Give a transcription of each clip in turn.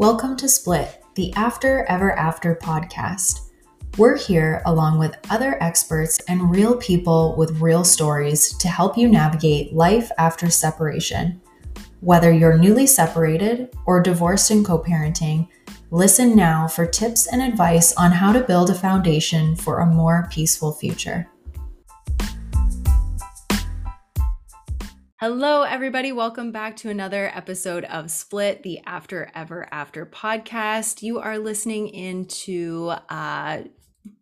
Welcome to Split, the After Ever After podcast. We're here along with other experts and real people with real stories to help you navigate life after separation. Whether you're newly separated or divorced and co parenting, listen now for tips and advice on how to build a foundation for a more peaceful future. Hello, everybody. Welcome back to another episode of Split, the After Ever After podcast. You are listening into uh,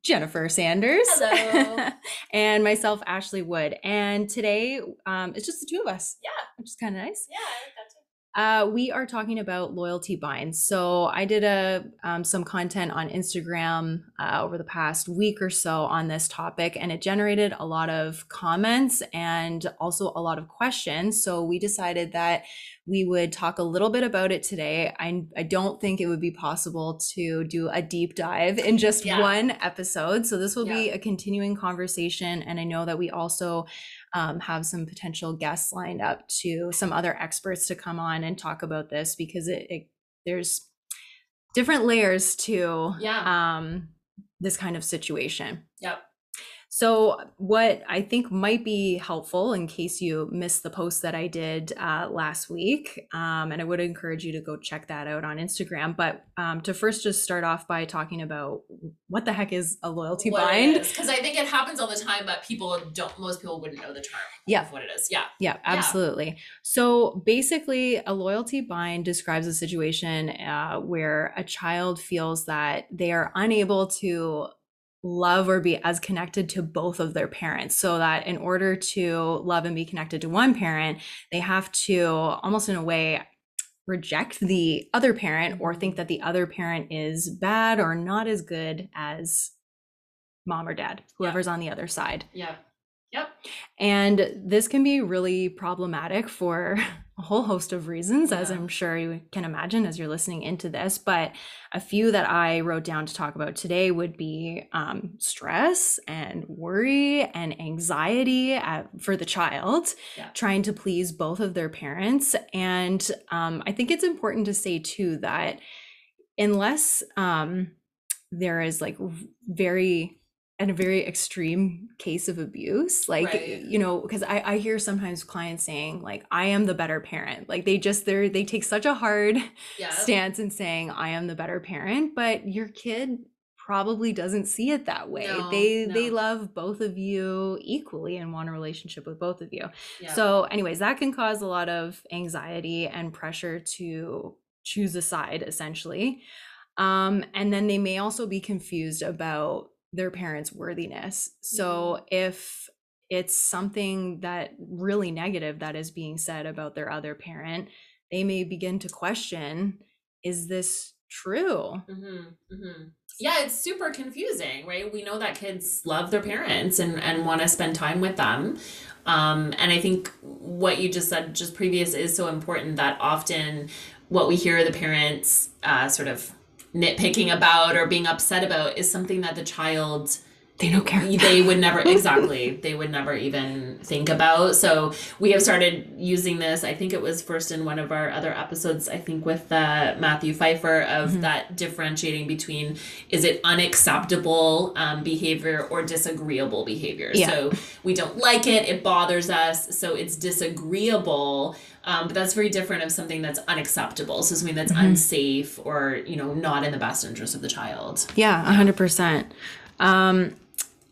Jennifer Sanders. Hello. and myself, Ashley Wood. And today, um, it's just the two of us. Yeah. Which is kind of nice. Yeah, I like that too. Uh, we are talking about loyalty binds. So I did a um, some content on Instagram uh, over the past week or so on this topic, and it generated a lot of comments and also a lot of questions. So we decided that we would talk a little bit about it today. I, I don't think it would be possible to do a deep dive in just Yeah. one episode. So this will be a continuing conversation, and I know that we also um, have some potential guests lined up to some other experts to come on and talk about this because it, it there's different layers to Yeah. um, this kind of situation. Yep. So, what I think might be helpful in case you missed the post that I did uh, last week, um, and I would encourage you to go check that out on Instagram. But um, to first just start off by talking about what the heck is a loyalty bind? Because I think it happens all the time, but people don't. Most people wouldn't know the term. Yeah. Of what it is. Yeah. Yeah, absolutely. So basically, a loyalty bind describes a situation uh, where a child feels that they are unable to love or be as connected to both of their parents. So that in order to love and be connected to one parent, they have to almost in a way reject the other parent or think that the other parent is bad or not as good as mom or dad, whoever's on the other side. yeah Yep. And this can be really problematic for a whole host of reasons, as I'm sure you can imagine as you're listening into this. But a few that I wrote down to talk about today would be um, stress and worry and anxiety at, for the child, Yeah. trying to please both of their parents. And um, I think it's important to say, too, that unless um, there is like very and a very extreme case of abuse like Right. you know because I, I hear sometimes clients saying like i am the better parent like they just they're they take such a hard Yeah. stance in saying i am the better parent but your kid probably doesn't see it that way No, they they love both of you equally and want a relationship with both of you Yeah. so, anyways, that can cause a lot of anxiety and pressure to choose a side, essentially. Um, and then they may also be confused about their parents' worthiness. So, if it's something that really negative that is being said about their other parent, they may begin to question is this true? Mm-hmm, mm-hmm. Yeah, it's super confusing, right? We know that kids love their parents and, and want to spend time with them. Um, and I think what you just said just previous is so important that often what we hear the parents uh, sort of nitpicking about or being upset about is something that the child They don't care. they would never exactly they would never even think about so we have started using this i think it was first in one of our other episodes i think with uh, matthew pfeiffer of Mm-hmm. that differentiating between is it unacceptable um, behavior or disagreeable behavior Yeah. so we don't like it it bothers us so it's disagreeable um, but that's very different of something that's unacceptable so something that's Mm-hmm. unsafe or you know not in the best interest of the child Yeah, a hundred percent. Um,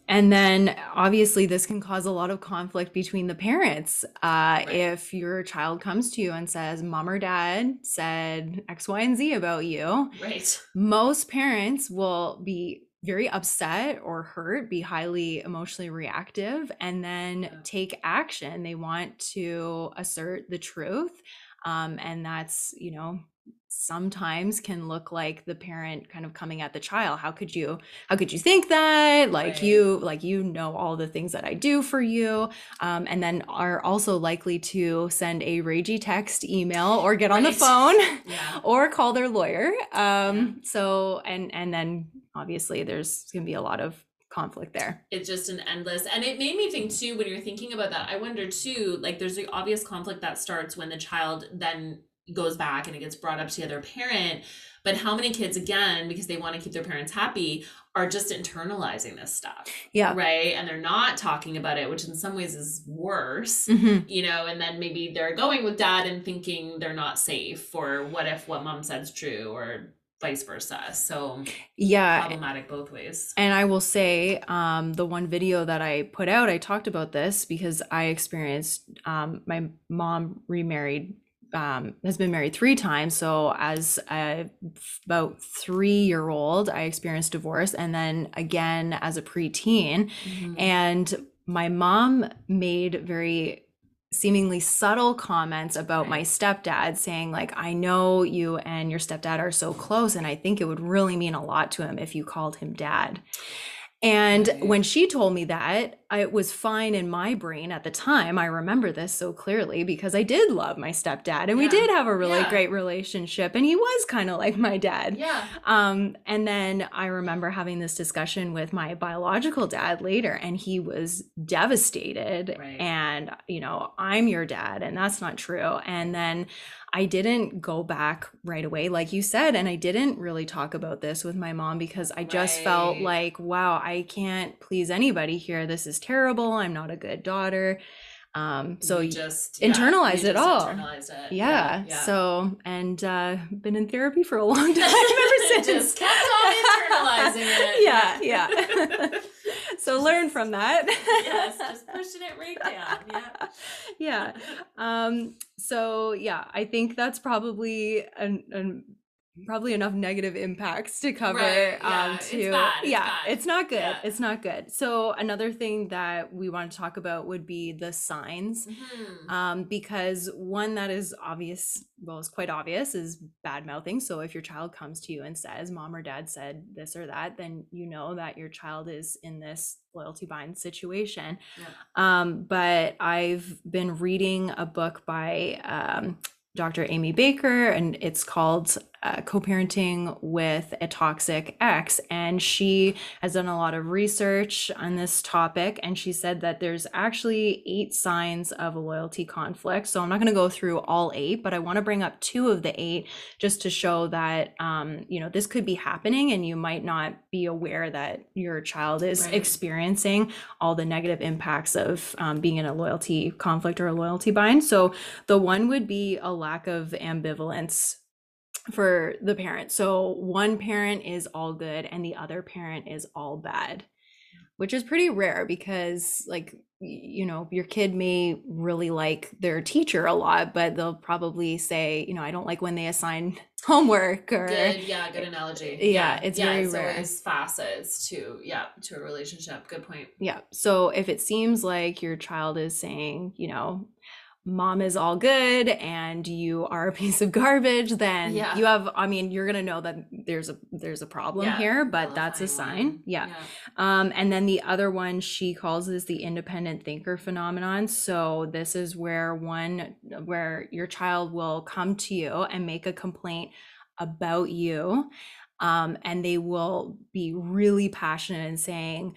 and then obviously this can cause a lot of conflict between the parents. Uh, If your child comes to you and says, "Mom or Dad said X, Y, and Z about you," right most parents will be very upset or hurt, be highly emotionally reactive, and then Yeah. take action. They want to assert the truth. Um, and that's, you know, sometimes can look like the parent kind of coming at the child how could you how could you think that like Right. you like you know all the things that i do for you um, and then are also likely to send a ragey text email or get on the phone yeah or call their lawyer um so and and then obviously there's gonna be a lot of conflict there it's just an endless and it made me think too when you're thinking about that i wonder too like there's the obvious conflict that starts when the child then goes back and it gets brought up to the other parent. But how many kids, again, because they want to keep their parents happy, are just internalizing this stuff? Yeah. Right. And they're not talking about it, which in some ways is worse, Mhm. you know, and then maybe they're going with dad and thinking they're not safe, or what if what mom said is true, or vice versa. So Yeah. problematic both ways. And I will say, um, the one video that I put out, I talked about this because I experienced um, my mom remarried, um, has been married three times. So as a about three year old, I experienced divorce, and then again as a preteen. Mhm. And my mom made very seemingly subtle comments about my stepdad saying like i know you and your stepdad are so close and i think it would really mean a lot to him if you called him dad. And when she told me that it was fine in my brain at the time i remember this so clearly because i did love my stepdad and we did have a really Yeah. great relationship and he was kind of like my dad Yeah. um, and then I remember having this discussion with my biological dad later, and he was devastated. Right. And, you know, I'm your dad, and that's not true. And then I didn't go back right away, like you said, and I didn't really talk about this with my mom because I just felt like, wow, I can't please anybody here. This is terrible. I'm not a good daughter. Um, so You just internalize it just all. internalized it. yeah, yeah. so and uh been in therapy for a long time ever since just kept on internalizing it. yeah yeah so learn from that yes, just pushing it right down. Yeah. yeah um so yeah i think that's probably an, an probably enough negative impacts to cover Right, yeah, um it's to bad, it's yeah bad. it's not good Yeah. it's not good so another thing that we want to talk about would be the signs Mhm. um, because one that is obvious, well, it's quite obvious, is bad mouthing. So if your child comes to you and says, Mom or dad said this or that, then you know that your child is in this loyalty bind situation. Yeah. Um, but I've been reading a book by um, Dr. Amy Baker, and it's called uh, Co parenting with a Toxic Ex. And she has done a lot of research on this topic. And she said that there's actually eight signs of a loyalty conflict. So I'm not going to go through all eight, but I want to bring up two of the eight just to show that, um, you know, this could be happening and you might not be aware that your child is Right. experiencing all the negative impacts of um, being in a loyalty conflict or a loyalty bind. So the one would be a lack of ambivalence for the parent. So one parent is all good and the other parent is all bad, which is pretty rare because, like, you know, your kid may really like their teacher a lot, but they'll probably say, you know, I don't like when they assign homework or. Good, yeah, good analogy. Yeah, it's very it's rare. always facets to yeah to a relationship. Good point. Yeah. So if it seems like your child is saying, you know, mom is all good and you are a piece of garbage, then Yeah. you have I mean, you're going to know that there's a there's a problem Yeah, here, but that's a sign. one. Yeah. Um and then the other one she calls is the independent thinker phenomenon. So this is where one where your child will come to you and make a complaint about you um, and they will be really passionate in saying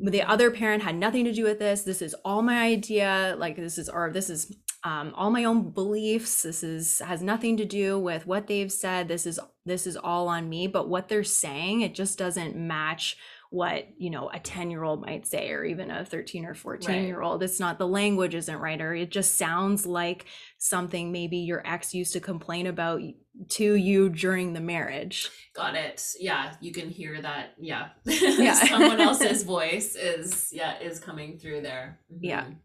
the other parent had nothing to do with this. This is all my idea. Like this is or this is um, all my own beliefs. This is has nothing to do with what they've said. This is this is all on me. But what they're saying it just doesn't match what you know a 10 year old might say or even a 13 or 14 year old it's not the language isn't right or it just sounds like something maybe your ex used to complain about to you during the marriage Got it. Yeah, you can hear that. Yeah, Yeah. someone else's voice is yeah is coming through there. Yeah. Mhm.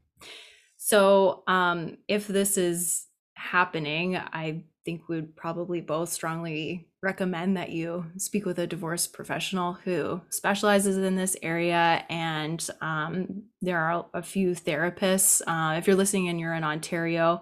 So, um, if this is happening, I think we'd probably both strongly recommend that you speak with a divorce professional who specializes in this area. And um, there are a few therapists. Uh, if you're listening and you're in Ontario,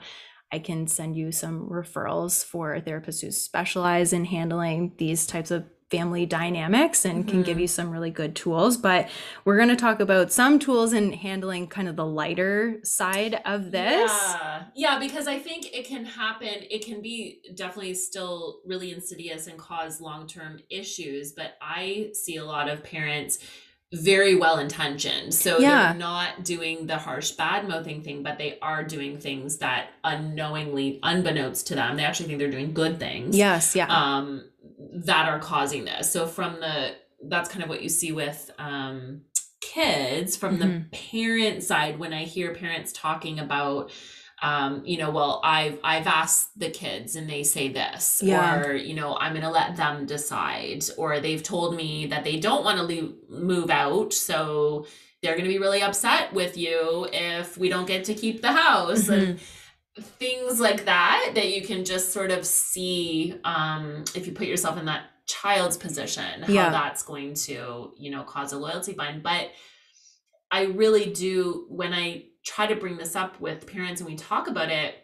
I can send you some referrals for therapists who specialize in handling these types of family dynamics and can give Mhm. you some really good tools. But we're going to talk about some tools in handling kind of the lighter side of this. Yeah. yeah, because I think it can happen. It can be definitely still really insidious and cause long term issues. But I see a lot of parents very well intentioned. So Yeah. they're not doing the harsh bad mouthing thing, but they are doing things that unknowingly, unbeknownst to them, they actually think they're doing good things. Yes, yeah. Um, that are causing this. So from the that's kind of what you see with um kids from the Mhm. parent side when I hear parents talking about um you know well I've I've asked the kids and they say this Yeah. or you know I'm going to let them decide or they've told me that they don't want to leave move out so they're going to be really upset with you if we don't get to keep the house and things like that that you can just sort of see um if you put yourself in that child's position how Yeah. that's going to you know cause a loyalty bind but i really do when i try to bring this up with parents and we talk about it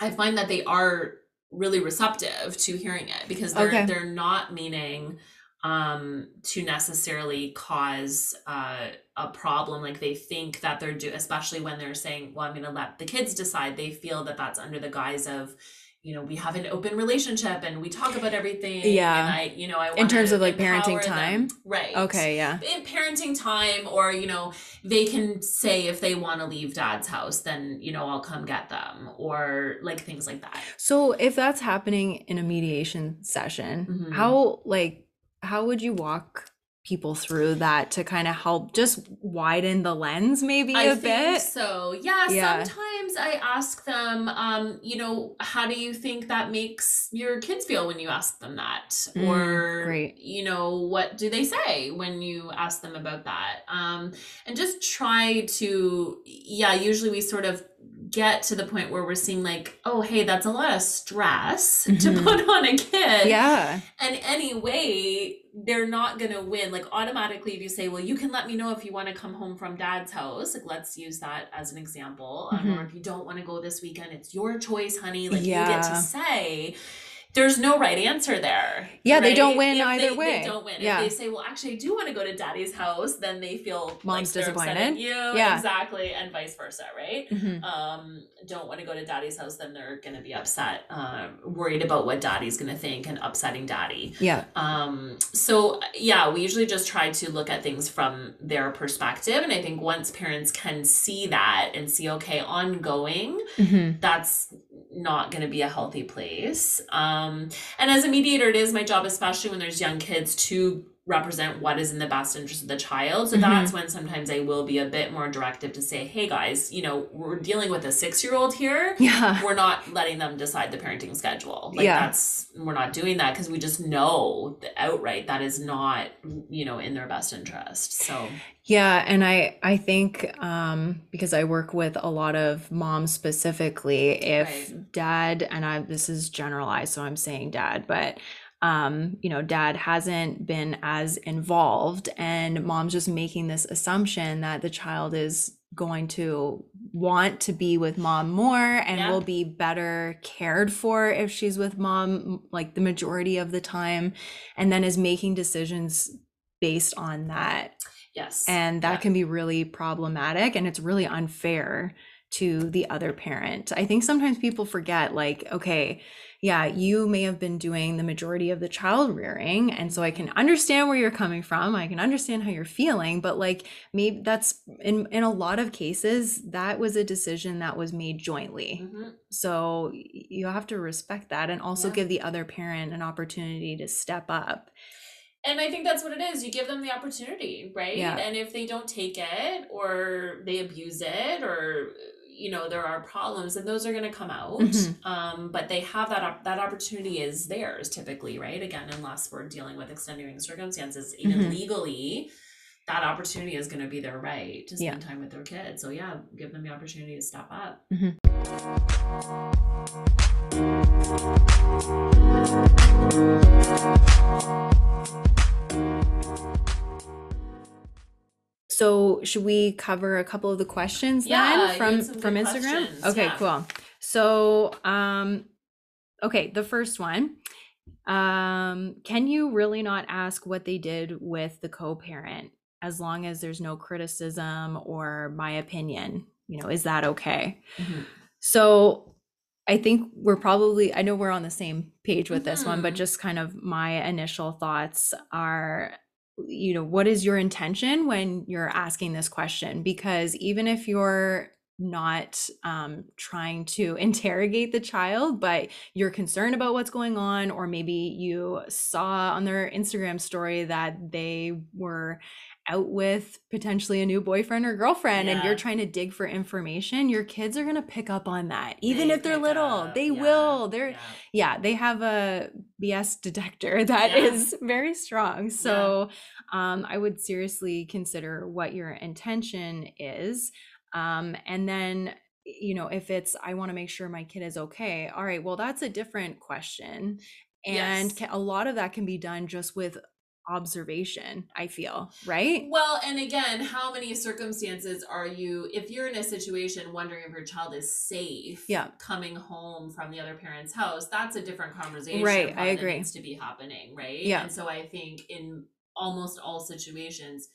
i find that they are really receptive to hearing it because they're Okay. they're not meaning um to necessarily cause uh a problem like they think that they're do especially when they're saying well i'm going to let the kids decide they feel that that's under the guise of you know we have an open relationship and we talk about everything Yeah. and i you know i want In terms of, like, parenting empower them. time? right Okay, yeah. in parenting time or you know they can say if they want to leave dad's house then you know i'll come get them or like things like that So if that's happening in a mediation session, Mhm. how like how would you walk people through that to kind of help just widen the lens maybe I a think bit? so. Yeah, Yeah. Sometimes I ask them, um, you know, how do you think that makes your kids feel when you ask them that? Mm, or, great. you know, what do they say when you ask them about that? Um, and just try to, yeah, usually we sort of get to the point where we're seeing like, oh, hey, that's a lot of stress to Mhm. put on a kid. Yeah. and anyway they're not going to win. Like automatically if you say well you can let me know if you want to come home from dad's house like let's use that as an example. Um, or if you don't want to go this weekend it's your choice honey. Like you get to say there's no right answer there Yeah, they don't win If either they, way. they don't win Yeah. if they say well actually i do want to go to daddy's house then they feel Mom's like they're upset at disappointed. you Yeah. exactly and vice versa right Mhm. um, don't want to go to daddy's house, then they're going to be upset, um, worried about what daddy's going to think and upsetting daddy. Yeah. Um, so, yeah, we usually just try to look at things from their perspective. And I think once parents can see that and see, okay, ongoing, Mhm. that's not going to be a healthy place. Um, and as a mediator, it is my job, especially when there's young kids, to represent what is in the best interest of the child. So Mhm. that's when sometimes I will be a bit more directive to say, hey guys, you know, we're dealing with a six year old here. Yeah. We're not letting them decide the parenting schedule. Like Yeah. that's we're not doing that because we just know outright that is not, you know, in their best interest. So Yeah, and I I think um because I work with a lot of moms specifically if Right. dad and I this is generalized so I'm saying dad but um you know dad hasn't been as involved and mom's just making this assumption that the child is going to want to be with mom more and Yeah. will be better cared for if she's with mom like the majority of the time and then is making decisions based on that yes. and that Yeah. can be really problematic and it's really unfair to the other parent. I think sometimes people forget like okay, yeah, you may have been doing the majority of the child rearing and so I can understand where you're coming from. I can understand how you're feeling, but like maybe that's in in a lot of cases that was a decision that was made jointly. Mhm. So you have to respect that and also Yeah. give the other parent an opportunity to step up. And I think that's what it is. You give them the opportunity, right? Yeah. And if they don't take it or they abuse it or you know there are problems and those are going to come out Mhm. um but they have that op- that opportunity is theirs typically right again unless we're dealing with extenuating circumstances even Mhm. legally that opportunity is going to be their right to Yeah. spend time with their kids so yeah give them the opportunity to step up So should we cover a couple of the questions Yeah, then from from Instagram? questions, Okay, yeah. cool. So um okay, the first one. Um can you really not ask what they did with the co-parent as long as there's no criticism or my opinion? You know, is that okay? Mhm. So I think we're probably, I know we're on the same page with this one, but Mhm. just kind of my initial thoughts are you know, what is your intention when you're asking this question? Because even if you're not um, trying to interrogate the child, but you're concerned about what's going on, or maybe you saw on their Instagram story that they were out with potentially a new boyfriend or girlfriend yeah. and you're trying to dig for information, your kids are going to pick up on that. Even they if they're little, up. they yeah. will. They're yeah. yeah. they have a BS detector that is very strong. So um, I would seriously consider what your intention is. Um, and then you know if it's i want to make sure my kid is okay all right well that's a different question and yes. a lot of that can be done just with observation i feel right well and again how many circumstances are you if you're in a situation wondering if your child is safe yeah coming home from the other parent's house that's a different conversation right i agree needs to be happening right yeah and so i think in almost all situations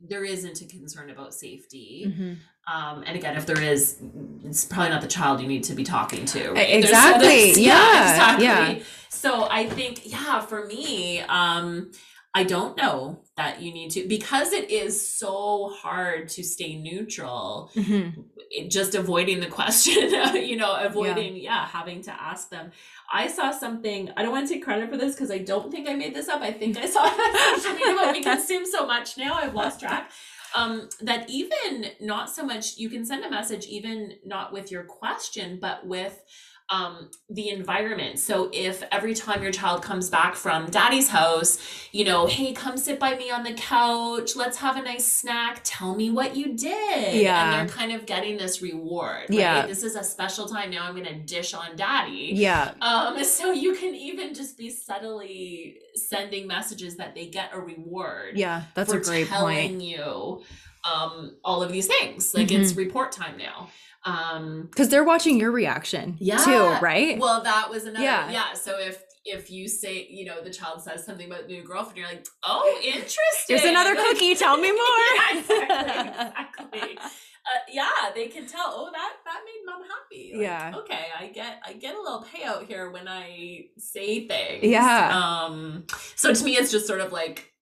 there isn't a concern about safety. Mm-hmm. Um, and again, if there is, it's probably not the child you need to be talking to. Right? Exactly. yeah, yeah, exactly. Yeah. So I think, yeah, for me, um, I don't know that you need to because it is so hard to stay neutral. Mm-hmm. It, just avoiding the question, you know, avoiding yeah. yeah. having to ask them. I saw something. I don't want to take credit for this because I don't think I made this up. I think I saw it on we consume so much now. I've lost track. Um, that even not so much you can send a message even not with your question, but with um, the environment. So if every time your child comes back from daddy's house, you know, hey, come sit by me on the couch, let's have a nice snack, tell me what you did. Yeah. And they're kind of getting this reward. Right? Yeah. This is a special time. Now I'm gonna dish on daddy. Yeah. Um, so you can even just be subtly sending messages that they get a reward. Yeah, that's a great telling point. you um all of these things. Like mm-hmm. it's report time now um because they're watching your reaction yeah. too right? Well that was another yeah. yeah. So if if you say you know the child says something about the new girlfriend you're like oh interesting. there's another cookie. Tell me more. yeah, exactly, exactly. Uh, yeah they can tell oh that that made mom happy. Like, yeah. okay i get i get a little payout here when i say things. Yeah. Um so to me it's just sort of like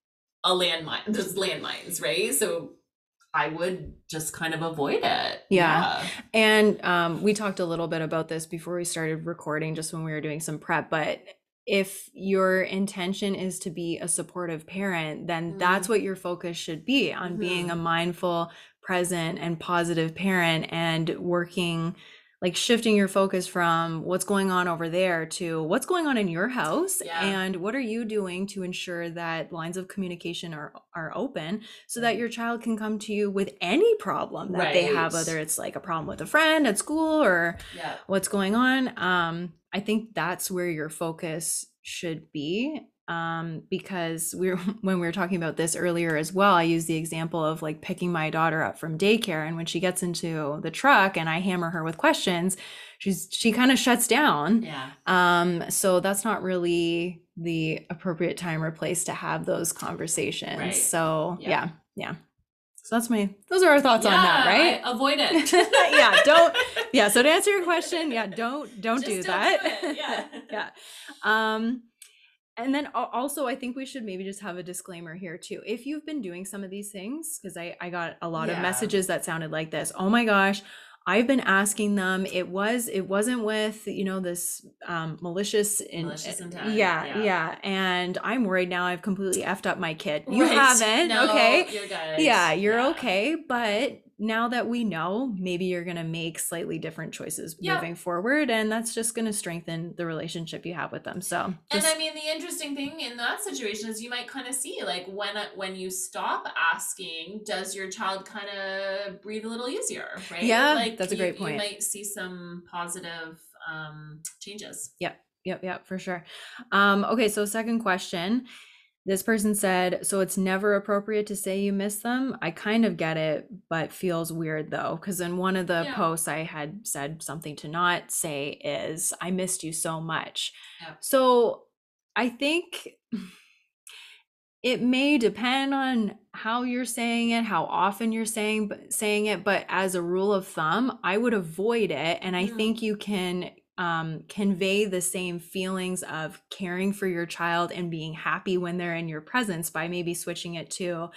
a landmine there's landmines right? So I would just kind of avoid it. Yeah. yeah. And um, we talked a little bit about this before we started recording, just when we were doing some prep. But if your intention is to be a supportive parent, then mm-hmm. that's what your focus should be on mm-hmm. being a mindful, present, and positive parent and working like shifting your focus from what's going on over there to what's going on in your house yeah. and what are you doing to ensure that lines of communication are are open so that your child can come to you with any problem that right. they have whether it's like a problem with a friend at school or yeah. what's going on um i think that's where your focus should be um, because we are when we were talking about this earlier as well, I used the example of like picking my daughter up from daycare, and when she gets into the truck and I hammer her with questions, she's she kind of shuts down. Yeah. Um. So that's not really the appropriate time or place to have those conversations. Right. So yeah. yeah, yeah. So that's my those are our thoughts yeah, on that, right? I avoid it. yeah, don't yeah, so to answer your question, yeah, don't don't Just do don't that. Do yeah. yeah. Um and then also i think we should maybe just have a disclaimer here too. If you've been doing some of these things because i i got a lot yeah. of messages that sounded like this oh my gosh i've been asking them. It was it wasn't with you know this um malicious, in, malicious intent yeah, yeah, yeah. And i'm worried now i've completely effed up my kid. You right. haven't no, okay? you're yeah you're yeah. okay but now that we know, maybe you're going to make slightly different choices yep. moving forward. And that's just going to strengthen the relationship you have with them. So, just... and I mean, the interesting thing in that situation is you might kind of see like when, when you stop asking, does your child kind of breathe a little easier? Right. Yeah. Like that's a great point. You might see some positive um, changes. Yep. Yep. Yep. For sure. Um, okay. So, second question this person said, so it's never appropriate to say you miss them. I kind of get it, but feels weird though. Because in one of the yeah. posts I had said something to not say is, I missed you so much. Yeah. So I think it may depend on how you're saying it, how often you're saying saying it, but as a rule of thumb, I would avoid it. And I mm. think you can um, convey the same feelings of caring for your child and being happy when they're in your presence by maybe switching it to,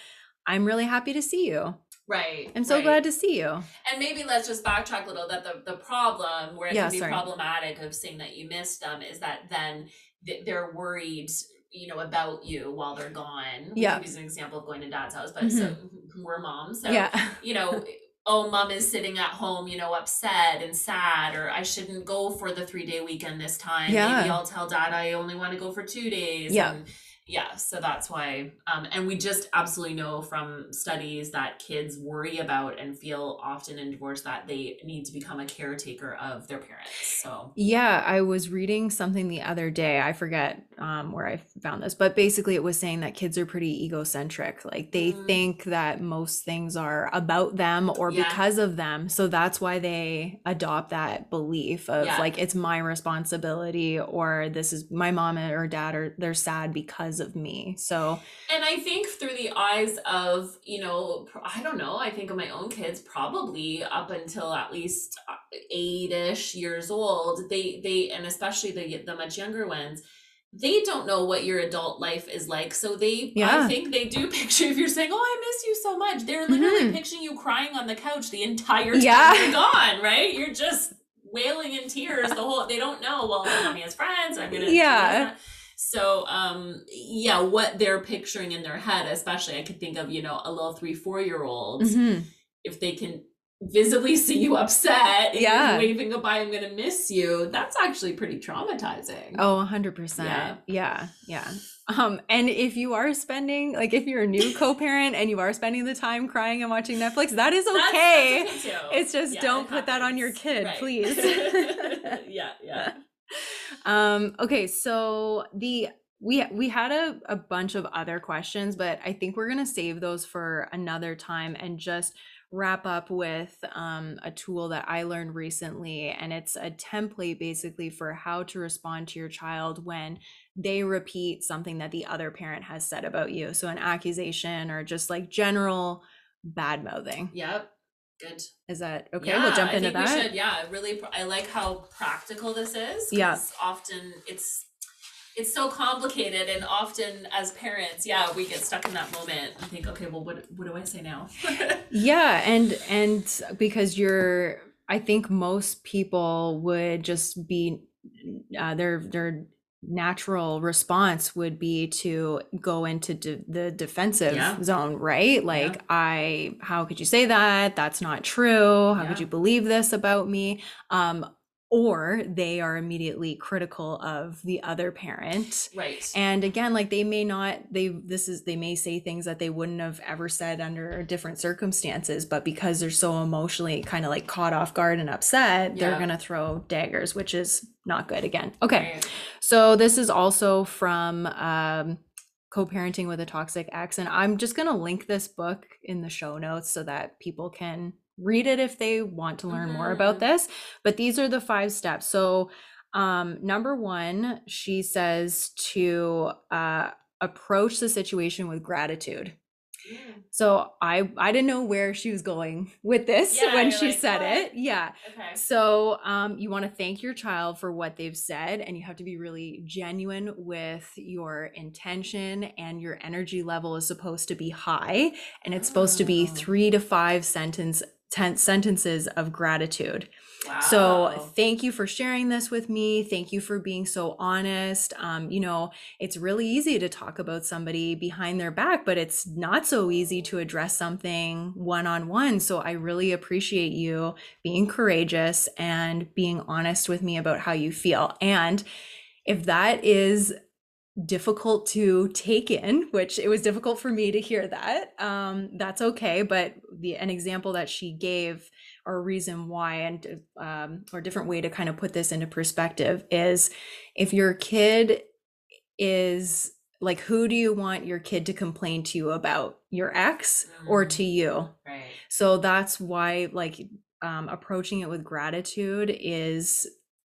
I'm really happy to see you. Right. I'm so right. glad to see you. And maybe let's just backtrack a little that the, the problem where it Yeah, can be sorry. problematic of saying that you missed them is that then th- they're worried, you know, about you while they're gone. Yeah. use an example of going to dad's house, but so we're moms. So, yeah. you know, oh, mom is sitting at home, you know, upset and sad, or I shouldn't go for the three day weekend this time. Yeah. Maybe I'll tell dad I only want to go for two days. Yeah. And yeah, so that's why. Um, and we just absolutely know from studies that kids worry about and feel often in divorce that they need to become a caretaker of their parents. So, Yeah, I was reading something the other day. I forget um, where I found this, but basically it was saying that kids are pretty egocentric. Like they Mm. think that most things are about them or Yeah. because of them. So that's why they adopt that belief of Yeah. like it's my responsibility or this is my mom or dad or they're sad because of me. So And I think through the eyes of, you know, I don't know, I think of my own kids probably up until at least uh, eight-ish years old, they they and especially the the much younger ones, they don't know what your adult life is like. So they Yeah. I think they do picture if you're saying, "Oh, I miss you so much." They're literally Mhm. picturing you crying on the couch the entire time Yeah. you're gone, right? You're just wailing in tears the whole they don't know, well, mommy has friends, I'm going to Yeah. so um yeah, what they're picturing in their head, especially I could think of, you know, a little three, four year old, mhm. if they can visibly see you upset and Yeah. waving goodbye, I'm gonna miss you, that's actually pretty traumatizing. Oh, 100%. Yeah. Yeah. Yeah. Um and if you are spending like if you're a new co-parent and you are spending the time crying and watching Netflix, that is okay. that's okay too. It's just Yeah, don't it put that on your kid, Right. please. yeah, yeah. um okay, so the we we had a, a bunch of other questions, but I think we're gonna save those for another time and just wrap up with um, a tool that I learned recently. And it's a template basically for how to respond to your child when they repeat something that the other parent has said about you. So an accusation or just like general bad mouthing. Yep. Good. Is that okay? Yeah, we'll jump I into think that. We should, yeah, really. I like how practical this is. Yeah. Often it's it's so complicated, and often as parents, yeah, we get stuck in that moment and think, okay, well, what what do I say now? yeah and and because you're i think most people would just be uh, their their natural response would be to go into de- the defensive Yeah. zone right like i how could you say that that's not true how Yeah. could you believe this about me um or they are immediately critical of the other parent right. and again like they may not they this is they may say things that they wouldn't have ever said under different circumstances but because they're so emotionally kind of like caught off guard and upset they're going to throw daggers which is not good again okay Right. so this is also from um co-parenting with a toxic ex and i'm just going to link this book in the show notes so that people can read it if they want to learn more about Mhm. this but these are the five steps so um number one she says to uh approach the situation with gratitude Mm, so i i didn't know where she was going with this Yeah, when she like, said it yeah Okay. so um, you want to thank your child for what they've said, and you have to be really genuine with your intention, and your energy level is supposed to be high, and it's supposed to be Oh. three to five sentence ten sentences of gratitude. Wow. So thank you for sharing this with me. Thank you for being so honest. Um, you know, it's really easy to talk about somebody behind their back, but it's not so easy to address something one on one. So I really appreciate you being courageous and being honest with me about how you feel. And if that is difficult to take in which it was difficult for me to hear that um that's okay but the an example that she gave or reason why and um or a different way to kind of put this into perspective is if your kid is like who do you want your kid to complain to you about your ex or Mm. to you right. so that's why like um approaching it with gratitude is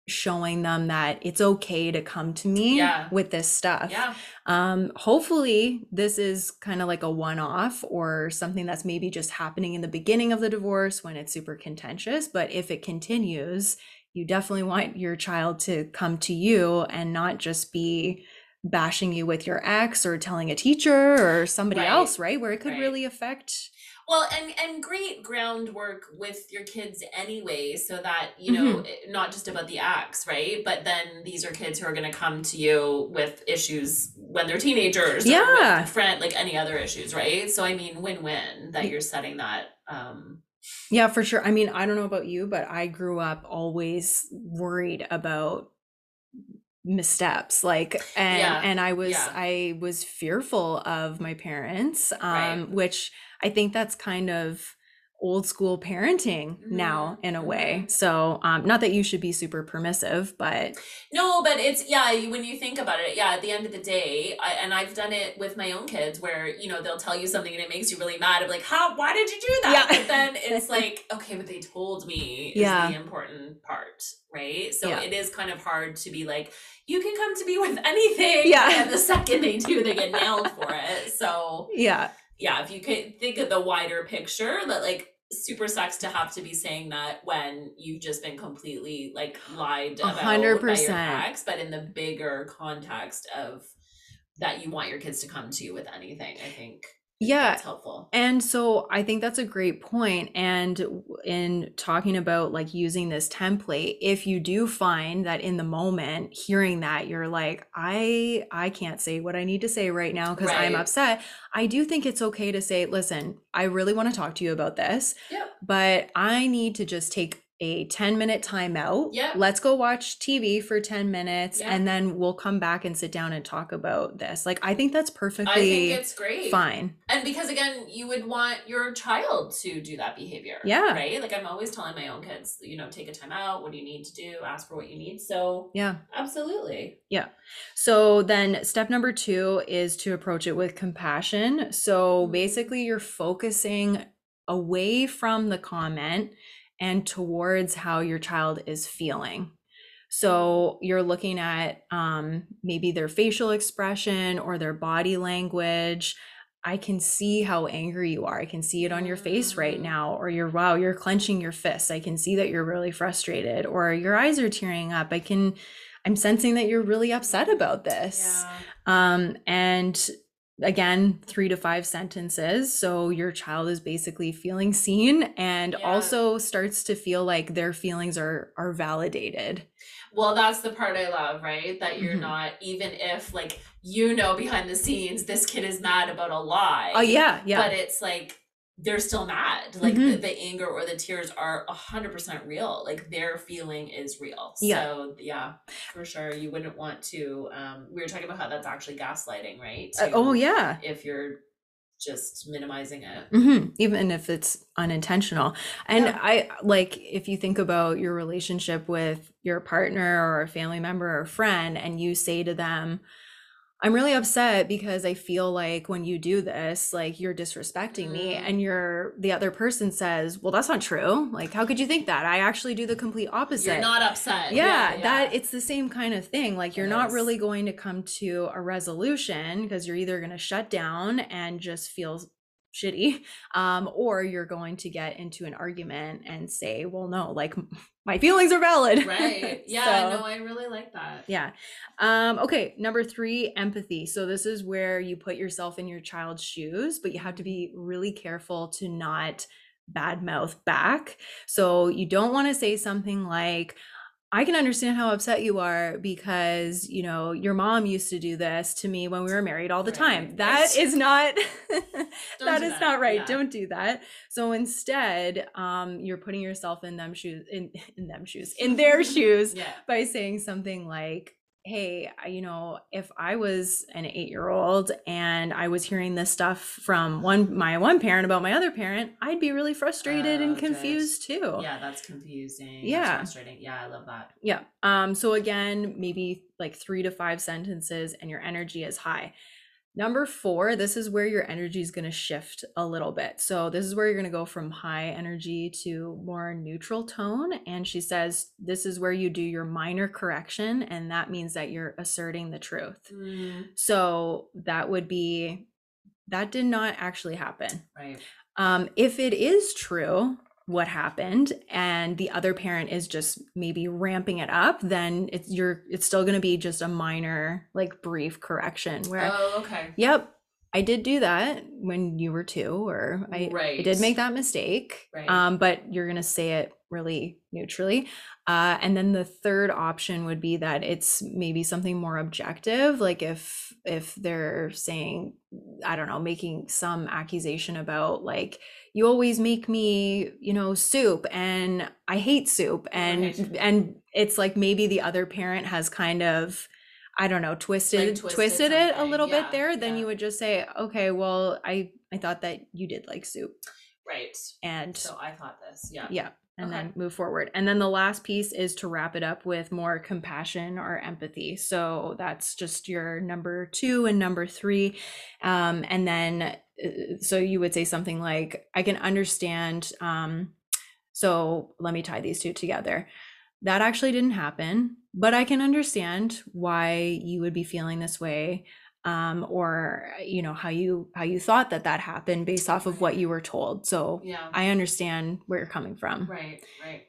showing them that it's okay to come to me Yeah. with this stuff Yeah. um hopefully this is kind of like a one off or something that's maybe just happening in the beginning of the divorce when it's super contentious but if it continues you definitely want your child to come to you and not just be bashing you with your ex or telling a teacher or somebody Right. else, right? Where it could Right. really affect. Well, and and great groundwork with your kids anyway, so that you know Mhm. not just about the acts, right? But then these are kids who are going to come to you with issues when they're teenagers, Yeah. friend like any other issues, right? So I mean, win-win that you're setting that. Um, Yeah, for sure. I mean, I don't know about you, but I grew up always worried about missteps like and Yeah, and I was yeah. I was fearful of my parents um Right. which I think that's kind of old school parenting now Mhm, in a way. mhm. So um not that you should be super permissive, but No, but it's yeah, when you think about it, yeah, at the end of the day, I, and I've done it with my own kids where, you know, they'll tell you something and it makes you really mad. I'm like, "How why did you do that?" Yeah. But then it's like, okay, but they told me is Yeah. the important part, right? So Yeah. it is kind of hard to be like, you can come to me with anything. Yeah. And the second they do, they get nailed for it. So yeah. Yeah, if you could think of the wider picture that like super sucks to have to be saying that when you've just been completely like lied about hundred by your ex, but in the bigger context of that you want your kids to come to you with anything, I think Yeah. that's helpful. And so I think that's a great point. And in talking about like using this template, if you do find that in the moment hearing that you're like, I I can't say what I need to say right now because I'm upset, I do think it's okay to say, listen, I really want to talk to you about this, Yep. but I need to just take a 10 minute timeout. Yep. Let's go watch TV for 10 minutes Yeah. and then we'll come back and sit down and talk about this. Like I think that's perfectly I think it's great. fine. And because again, you would want your child to do that behavior. Yeah. Right? Like I'm always telling my own kids, you know, take a time out. What do you need to do? Ask for what you need. So Yeah. absolutely. Yeah. So then step number two is to approach it with compassion. So Mhm. basically, you're focusing away from the comment and towards how your child is feeling. So you're looking at um, maybe their facial expression or their body language. I can see how angry you are. I can see it on your face right Mm. now. Or you're, wow, you're clenching your fists. I can see that you're really frustrated. Or your eyes are tearing up. I can, I'm sensing that you're really upset about this. Yeah. Um, and again, three to five sentences. So your child is basically feeling seen and Yeah. also starts to feel like their feelings are are validated. Well, that's the part I love, right? That you're Mhm. not, even if like you know behind the scenes, this kid is mad about a lie. Oh yeah, yeah. But it's like they're still mad. Like the, Mhm. the anger or the tears are a hundred percent real. Like their feeling is real. Yeah. So yeah, for sure. You wouldn't want to um we were talking about how that's actually gaslighting, right? Uh, oh yeah. If you're just minimizing it. hmm Even if it's unintentional. And Yeah. I like if you think about your relationship with your partner or a family member or friend, and you say to them, I'm really upset because I feel like when you do this, like you're disrespecting me. Mm. And you're the other person says, Well, that's not true. Like, how could you think that? I actually do the complete opposite. You're not upset. yeah, that it's the same kind of thing. Like you're It not is. really going to come to a resolution because you're either going to shut down and just feel shitty um or you're going to get into an argument and say well no like my feelings are valid right. Yeah, So- no, I really like that. yeah. Um, okay. Number three, empathy. So this is where you put yourself in your child's shoes, but you have to be really careful to not bad mouth back. So you don't want to say something like, I can understand how upset you are because, you know, your mom used to do this to me when we were married all the time. Right. That Yes. is not that is that. not right. Yeah. Don't do that. So instead, um, you're putting yourself in them shoes in in them shoes, in their shoes Yeah. by saying something like, Hey, you know, if I was an eight year old and I was hearing this stuff from one my one parent about my other parent, I'd be really frustrated Oh, and good. confused too. Yeah, that's confusing. That's Yeah. frustrating. Yeah, I love that. Yeah. Um, so again, maybe like three to five sentences and your energy is high. Number four, this is where your energy is going to shift a little bit. So, this is where you're going to go from high energy to more neutral tone. And she says, this is where you do your minor correction. And that means that you're asserting the truth. Mm, So, that would be that did not actually happen. right. Um, if it is true what happened and the other parent is just maybe ramping it up then it's you're it's still going to be just a minor like brief correction where Oh, okay. yep i did do that when you were two or i, I did make that mistake Right. um but you're going to say it really neutrally uh and then the third option would be that it's maybe something more objective like if if they're saying i don't know making some accusation about like you always make me you know soup and i hate soup and Right. and it's like maybe the other parent has kind of i don't know twisted twisted twisted, it a little Yeah, bit there then yeah. you would just say okay well i i thought that you did like soup Right. and So I thought this. Yeah. yeah and Okay. then move forward. And then the last piece is to wrap it up with more compassion or empathy. So that's just your number two and number three. Um, and then uh, so you would say something like i can understand um, so let me tie these two together. That actually didn't happen but i can understand why you would be feeling this way um, or you know how you how you thought that that happened based off of what you were told so Yeah. I understand where you're coming from. Right. Right.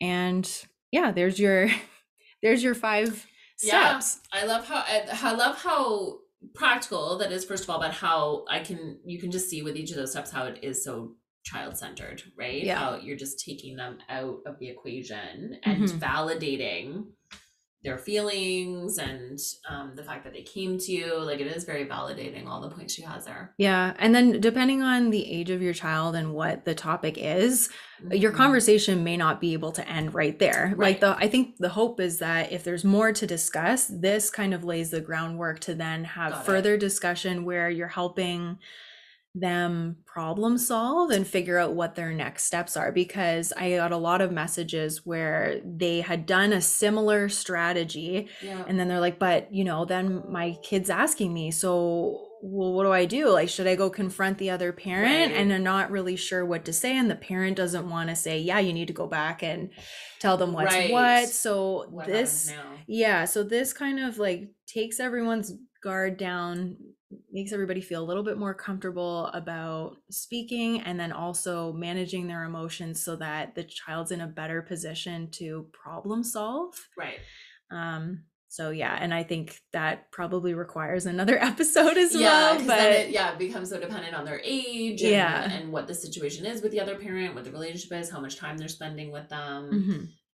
And yeah, there's your there's your five Yeah. steps. I love how I, I love how practical that is. First of all, but how I can you can just see with each of those steps how it is so child centered, right? Yeah. How you're just taking them out of the equation and Mhm. validating their feelings and um, the fact that they came to you. Like it is very validating. All the points she has there. Yeah. And then depending on the age of your child and what the topic is, your Mhm. conversation may not be able to end right there. Like Right. the I think the hope is that if there's more to discuss, this kind of lays the groundwork to then have Got it. further discussion where you're helping them problem solve and figure out what their next steps are because I got a lot of messages where they had done a similar strategy Yeah. and then they're like but you know then my kid's asking me so well what do i do like should i go confront the other parent Right. and they're not really sure what to say and the parent doesn't want to say yeah you need to go back and tell them what's Right. what so What this yeah so this kind of like takes everyone's guard down makes everybody feel a little bit more comfortable about speaking and then also managing their emotions so that the child's in a better position to problem solve Right. um, so yeah, and I think that probably requires another episode as yeah, well. But then it, yeah, it becomes so dependent on their age and, Yeah. and what the situation is with the other parent, what the relationship is, how much time they're spending with them.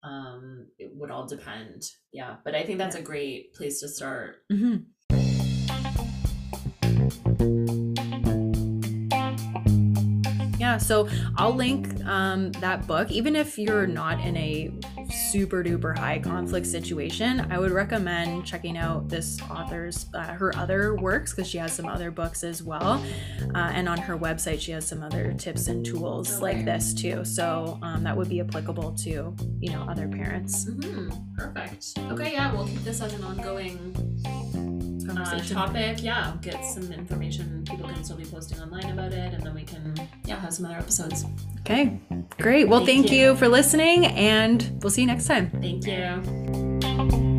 Mhm, Um, it would all depend. Yeah, but I think that's Yeah. a great place to start. mhm. Yeah, so I'll link um, that book. Even if you're not in a super duper high conflict situation, I would recommend checking out this author's uh, her other works because she has some other books as well. Uh, and on her website, she has some other tips and tools Okay. like this too. So um, that would be applicable to you know other parents. hmm Perfect. Okay, yeah, we'll keep this as an ongoing uh, topic. Yeah, get some information. People can still be posting online about it, and then we can yeah have some other episodes. Okay, great. Well, Thank thank, you. you for listening, and we'll see you next time. Thank you.